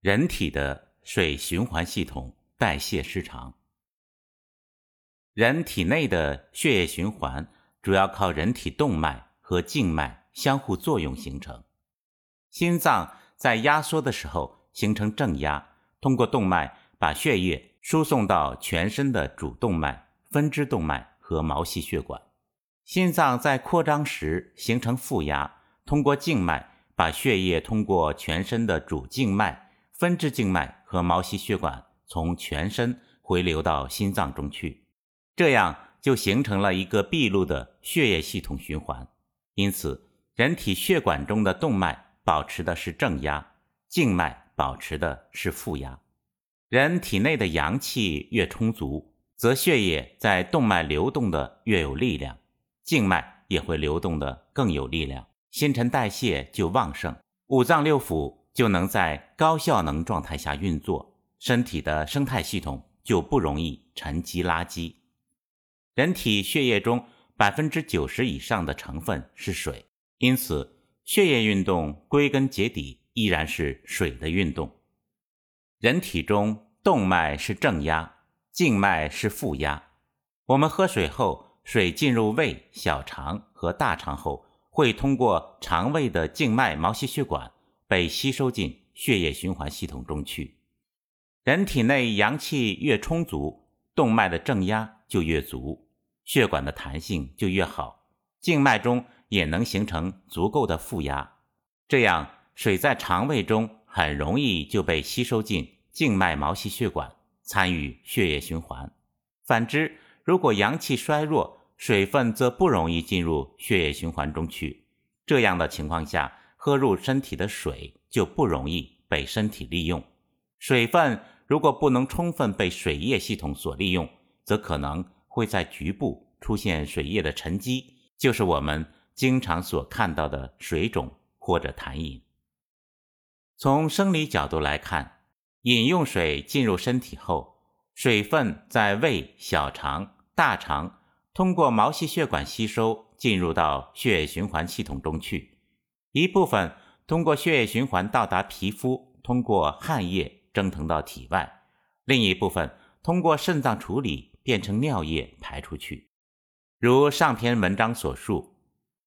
人体的水循环系统代谢失常。人体内的血液循环主要靠人体动脉和静脉相互作用形成。心脏在压缩的时候形成正压，通过动脉把血液输送到全身的主动脉、分支动脉和毛细血管。心脏在扩张时形成负压，通过静脉把血液通过全身的主静脉。分支静脉和毛细血管从全身回流到心脏中去，这样就形成了一个闭路的血液系统循环。因此，人体血管中的动脉保持的是正压，静脉保持的是负压。人体内的阳气越充足，则血液在动脉流动的越有力量，静脉也会流动的更有力量，新陈代谢就旺盛，五脏六腑。就能在高效能状态下运作，身体的生态系统就不容易沉积垃圾。人体血液中百分之九十以上的成分是水，因此血液运动归根结底依然是水的运动。人体中动脉是正压，静脉是负压。我们喝水后，水进入胃、小肠和大肠后，会通过肠胃的静脉、毛细血管。被吸收进血液循环系统中去。人体内阳气越充足，动脉的正压就越足，血管的弹性就越好，静脉中也能形成足够的负压。这样，水在肠胃中很容易就被吸收进静脉、毛细血管，参与血液循环。反之，如果阳气衰弱，水分则不容易进入血液循环中去。这样的情况下，喝入身体的水就不容易被身体利用，水分如果不能充分被水液系统所利用，则可能会在局部出现水液的沉积，就是我们经常所看到的水肿或者痰饮。从生理角度来看，饮用水进入身体后，水分在胃、小肠、大肠通过毛细血管吸收，进入到血液循环系统中去。一部分通过血液循环到达皮肤，通过汗液蒸腾到体外；另一部分通过肾脏处理变成尿液排出去。如上篇文章所述，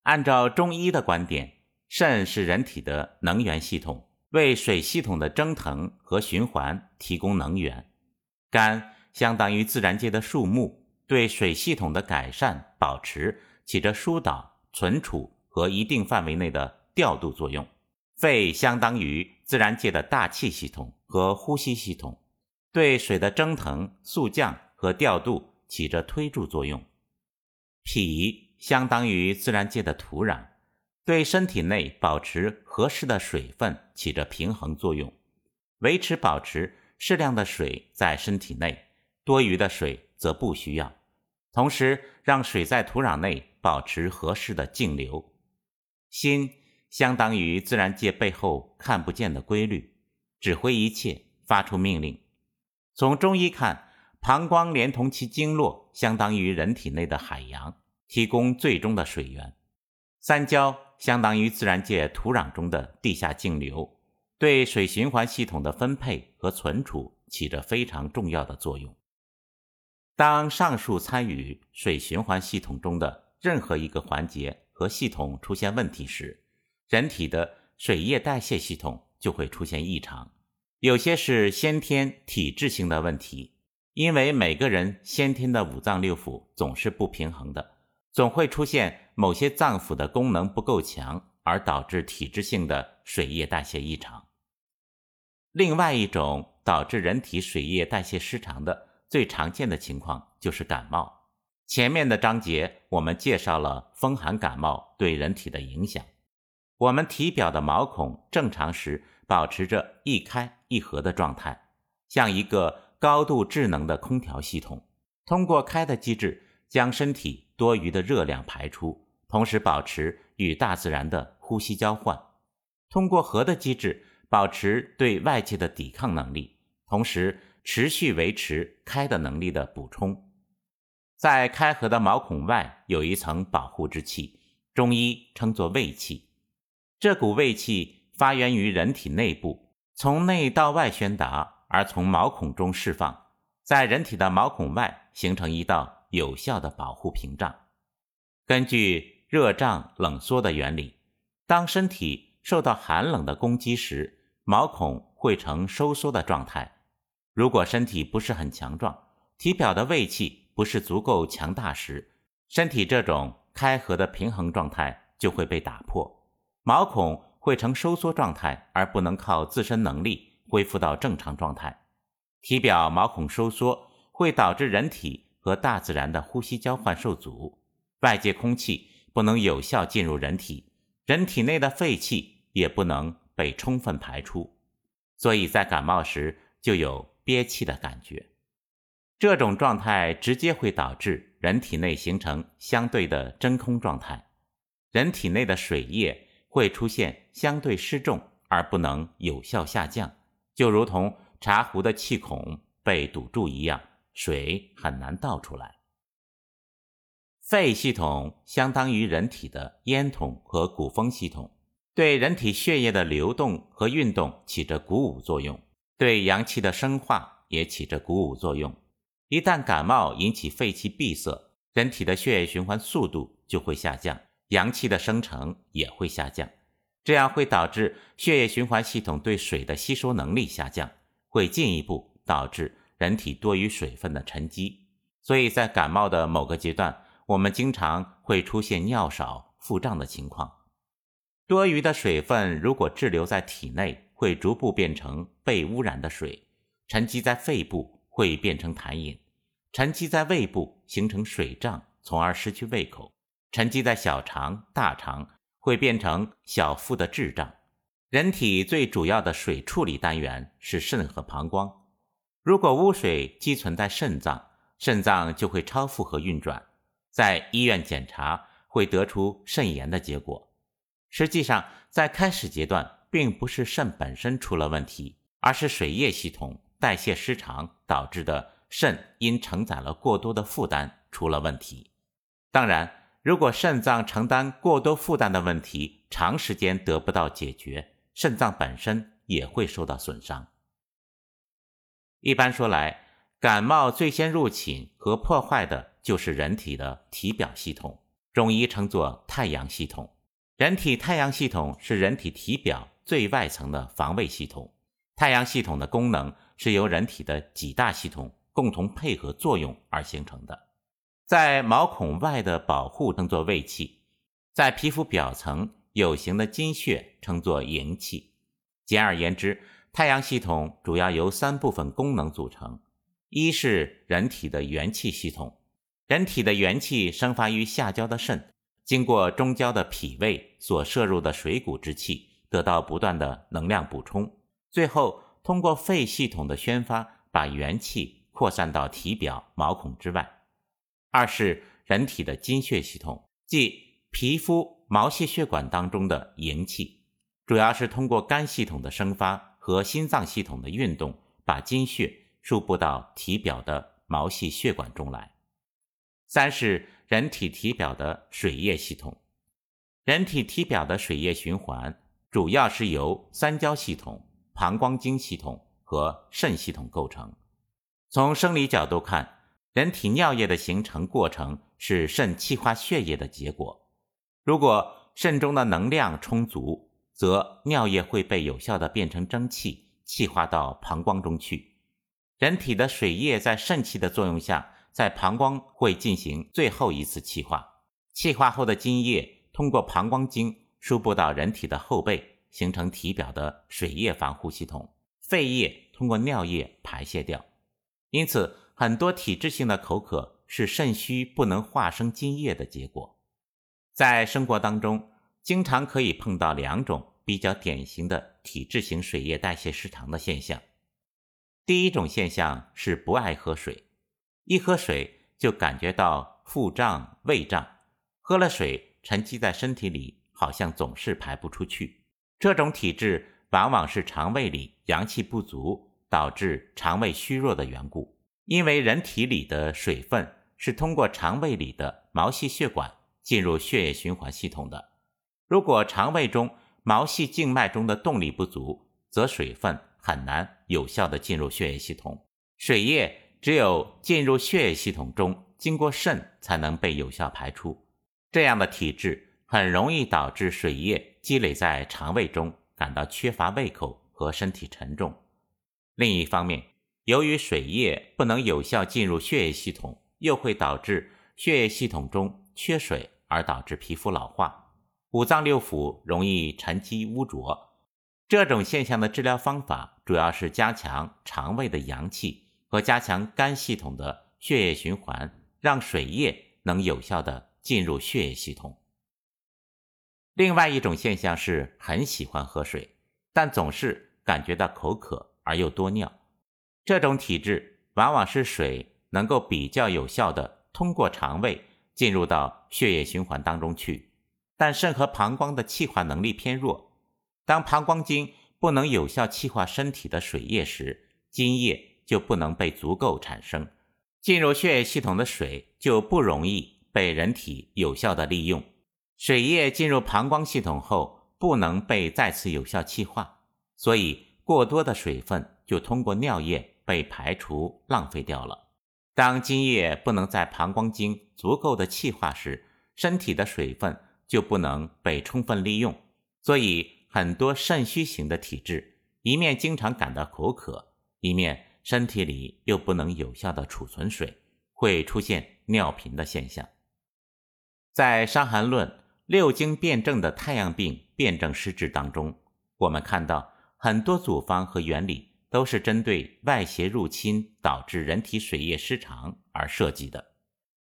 按照中医的观点，肾是人体的能源系统，为水系统的蒸腾和循环提供能源；肝相当于自然界的树木，对水系统的改善保持起着疏导、存储和一定范围内的。调度作用，肺相当于自然界的大气系统和呼吸系统，对水的蒸腾、速降和调度起着推助作用。脾相当于自然界的土壤，对身体内保持合适的水分起着平衡作用，维持保持适量的水在身体内，多余的水则不需要，同时让水在土壤内保持合适的径流。心。相当于自然界背后看不见的规律，指挥一切，发出命令。从中医看，膀胱连同其经络，相当于人体内的海洋，提供最终的水源。三焦相当于自然界土壤中的地下径流，对水循环系统的分配和存储起着非常重要的作用。当上述参与水循环系统中的任何一个环节和系统出现问题时，人体的水液代谢系统就会出现异常，有些是先天体质性的问题，因为每个人先天的五脏六腑总是不平衡的，总会出现某些脏腑的功能不够强，而导致体质性的水液代谢异常。另外一种导致人体水液代谢失常的最常见的情况就是感冒。前面的章节我们介绍了风寒感冒对人体的影响。我们体表的毛孔正常时保持着一开一合的状态，像一个高度智能的空调系统。通过开的机制将身体多余的热量排出，同时保持与大自然的呼吸交换；通过合的机制保持对外界的抵抗能力，同时持续维持开的能力的补充。在开合的毛孔外有一层保护之气，中医称作胃气。这股胃气发源于人体内部，从内到外宣达，而从毛孔中释放，在人体的毛孔外形成一道有效的保护屏障。根据热胀冷缩的原理，当身体受到寒冷的攻击时，毛孔会呈收缩的状态。如果身体不是很强壮，体表的胃气不是足够强大时，身体这种开合的平衡状态就会被打破，毛孔会呈收缩状态，而不能靠自身能力恢复到正常状态。体表毛孔收缩会导致人体和大自然的呼吸交换受阻，外界空气不能有效进入人体，人体内的废气也不能被充分排出，所以在感冒时就有憋气的感觉。这种状态直接会导致人体内形成相对的真空状态，人体内的水液会出现相对失重而不能有效下降，就如同茶壶的气孔被堵住一样，水很难倒出来。肺系统相当于人体的烟筒和鼓风系统，对人体血液的流动和运动起着鼓舞作用，对阳气的生化也起着鼓舞作用。一旦感冒引起肺气闭塞，人体的血液循环速度就会下降，阳气的生成也会下降，这样会导致血液循环系统对水的吸收能力下降，会进一步导致人体多余水分的沉积。所以在感冒的某个阶段，我们经常会出现尿少、腹胀的情况。多余的水分如果滞留在体内，会逐步变成被污染的水，沉积在肺部，会变成痰饮。沉积在胃部形成水胀，从而失去胃口；沉积在小肠、大肠会变成小腹的滞胀。人体最主要的水处理单元是肾和膀胱。如果污水积存在肾脏，肾脏就会超负荷运转，在医院检查会得出肾炎的结果。实际上，在开始阶段，并不是肾本身出了问题，而是水液系统代谢失常导致的。肾因承载了过多的负担出了问题。当然，如果肾脏承担过多负担的问题长时间得不到解决，肾脏本身也会受到损伤。一般说来，感冒最先入侵和破坏的就是人体的体表系统，中医称作太阳系统。人体太阳系统是人体体表最外层的防卫系统。太阳系统的功能是由人体的几大系统。共同配合作用而形成的，在毛孔外的保护称作卫气，在皮肤表层有形的金血称作营气。简而言之，太阳系统主要由三部分功能组成：一是人体的元气系统，人体的元气生发于下焦的肾，经过中焦的脾胃所摄入的水谷之气，得到不断的能量补充，最后通过肺系统的宣发，把元气。扩散到体表毛孔之外。二是人体的精血系统，即皮肤毛细血管当中的营气，主要是通过肝系统的生发和心脏系统的运动，把精血输布到体表的毛细血管中来。三是人体体表的水液系统，人体体表的水液循环主要是由三焦系统、膀胱经系统和肾系统构成。从生理角度看，人体尿液的形成过程是肾气化血液的结果。如果肾中的能量充足，则尿液会被有效的变成蒸汽，气化到膀胱中去。人体的水液在肾气的作用下，在膀胱会进行最后一次气化。气化后的津液通过膀胱经输布到人体的后背，形成体表的水液防护系统。肺液通过尿液排泄掉。因此，很多体质性的口渴是肾虚不能化生津液的结果。在生活当中，经常可以碰到两种比较典型的体质型水液代谢失常的现象。第一种现象是不爱喝水，一喝水就感觉到腹胀、胃胀，喝了水沉积在身体里，好像总是排不出去。这种体质往往是肠胃里阳气不足。导致肠胃虚弱的缘故，因为人体里的水分是通过肠胃里的毛细血管进入血液循环系统的。如果肠胃中毛细静脉中的动力不足，则水分很难有效的进入血液系统。水液只有进入血液系统中，经过肾才能被有效排出。这样的体质很容易导致水液积累在肠胃中，感到缺乏胃口和身体沉重。另一方面，由于水液不能有效进入血液系统，又会导致血液系统中缺水，而导致皮肤老化，五脏六腑容易沉积污浊。这种现象的治疗方法主要是加强肠胃的阳气和加强肝系统的血液循环，让水液能有效的进入血液系统。另外一种现象是很喜欢喝水，但总是感觉到口渴而又多尿。这种体质往往是水能够比较有效的通过肠胃进入到血液循环当中去，但肾和膀胱的气化能力偏弱。当膀胱经不能有效气化身体的水液时，津液就不能被足够产生，进入血液系统的水就不容易被人体有效的利用。水液进入膀胱系统后不能被再次有效气化，所以过多的水分就通过尿液。被排除浪费掉了。当津液不能在膀胱经足够的气化时，身体的水分就不能被充分利用。所以，很多肾虚型的体质，一面经常感到口渴，一面身体里又不能有效的储存水，会出现尿频的现象。在《伤寒论》六经辩证的太阳病辩证施治当中，我们看到很多组方和原理。都是针对外邪入侵导致人体水液失常而设计的。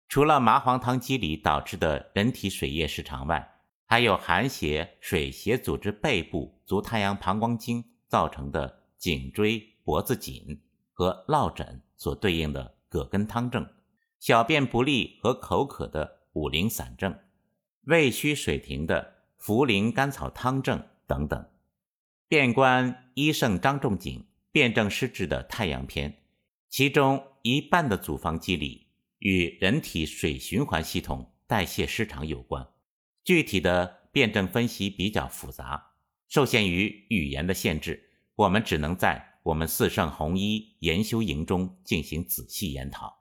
除了麻黄汤机理导致的人体水液失常外，还有寒邪、水邪组织背部足太阳膀胱经造成的颈椎、脖子紧和落枕所对应的葛根汤症，小便不利和口渴的五苓散症，胃虚水停的茯苓甘草汤症等等。遍观医圣张仲景。辩证施治的太阳篇，其中一半的组方机理与人体水循环系统代谢失常有关。具体的辩证分析比较复杂，受限于语言的限制，我们只能在我们四圣红一研修营中进行仔细研讨。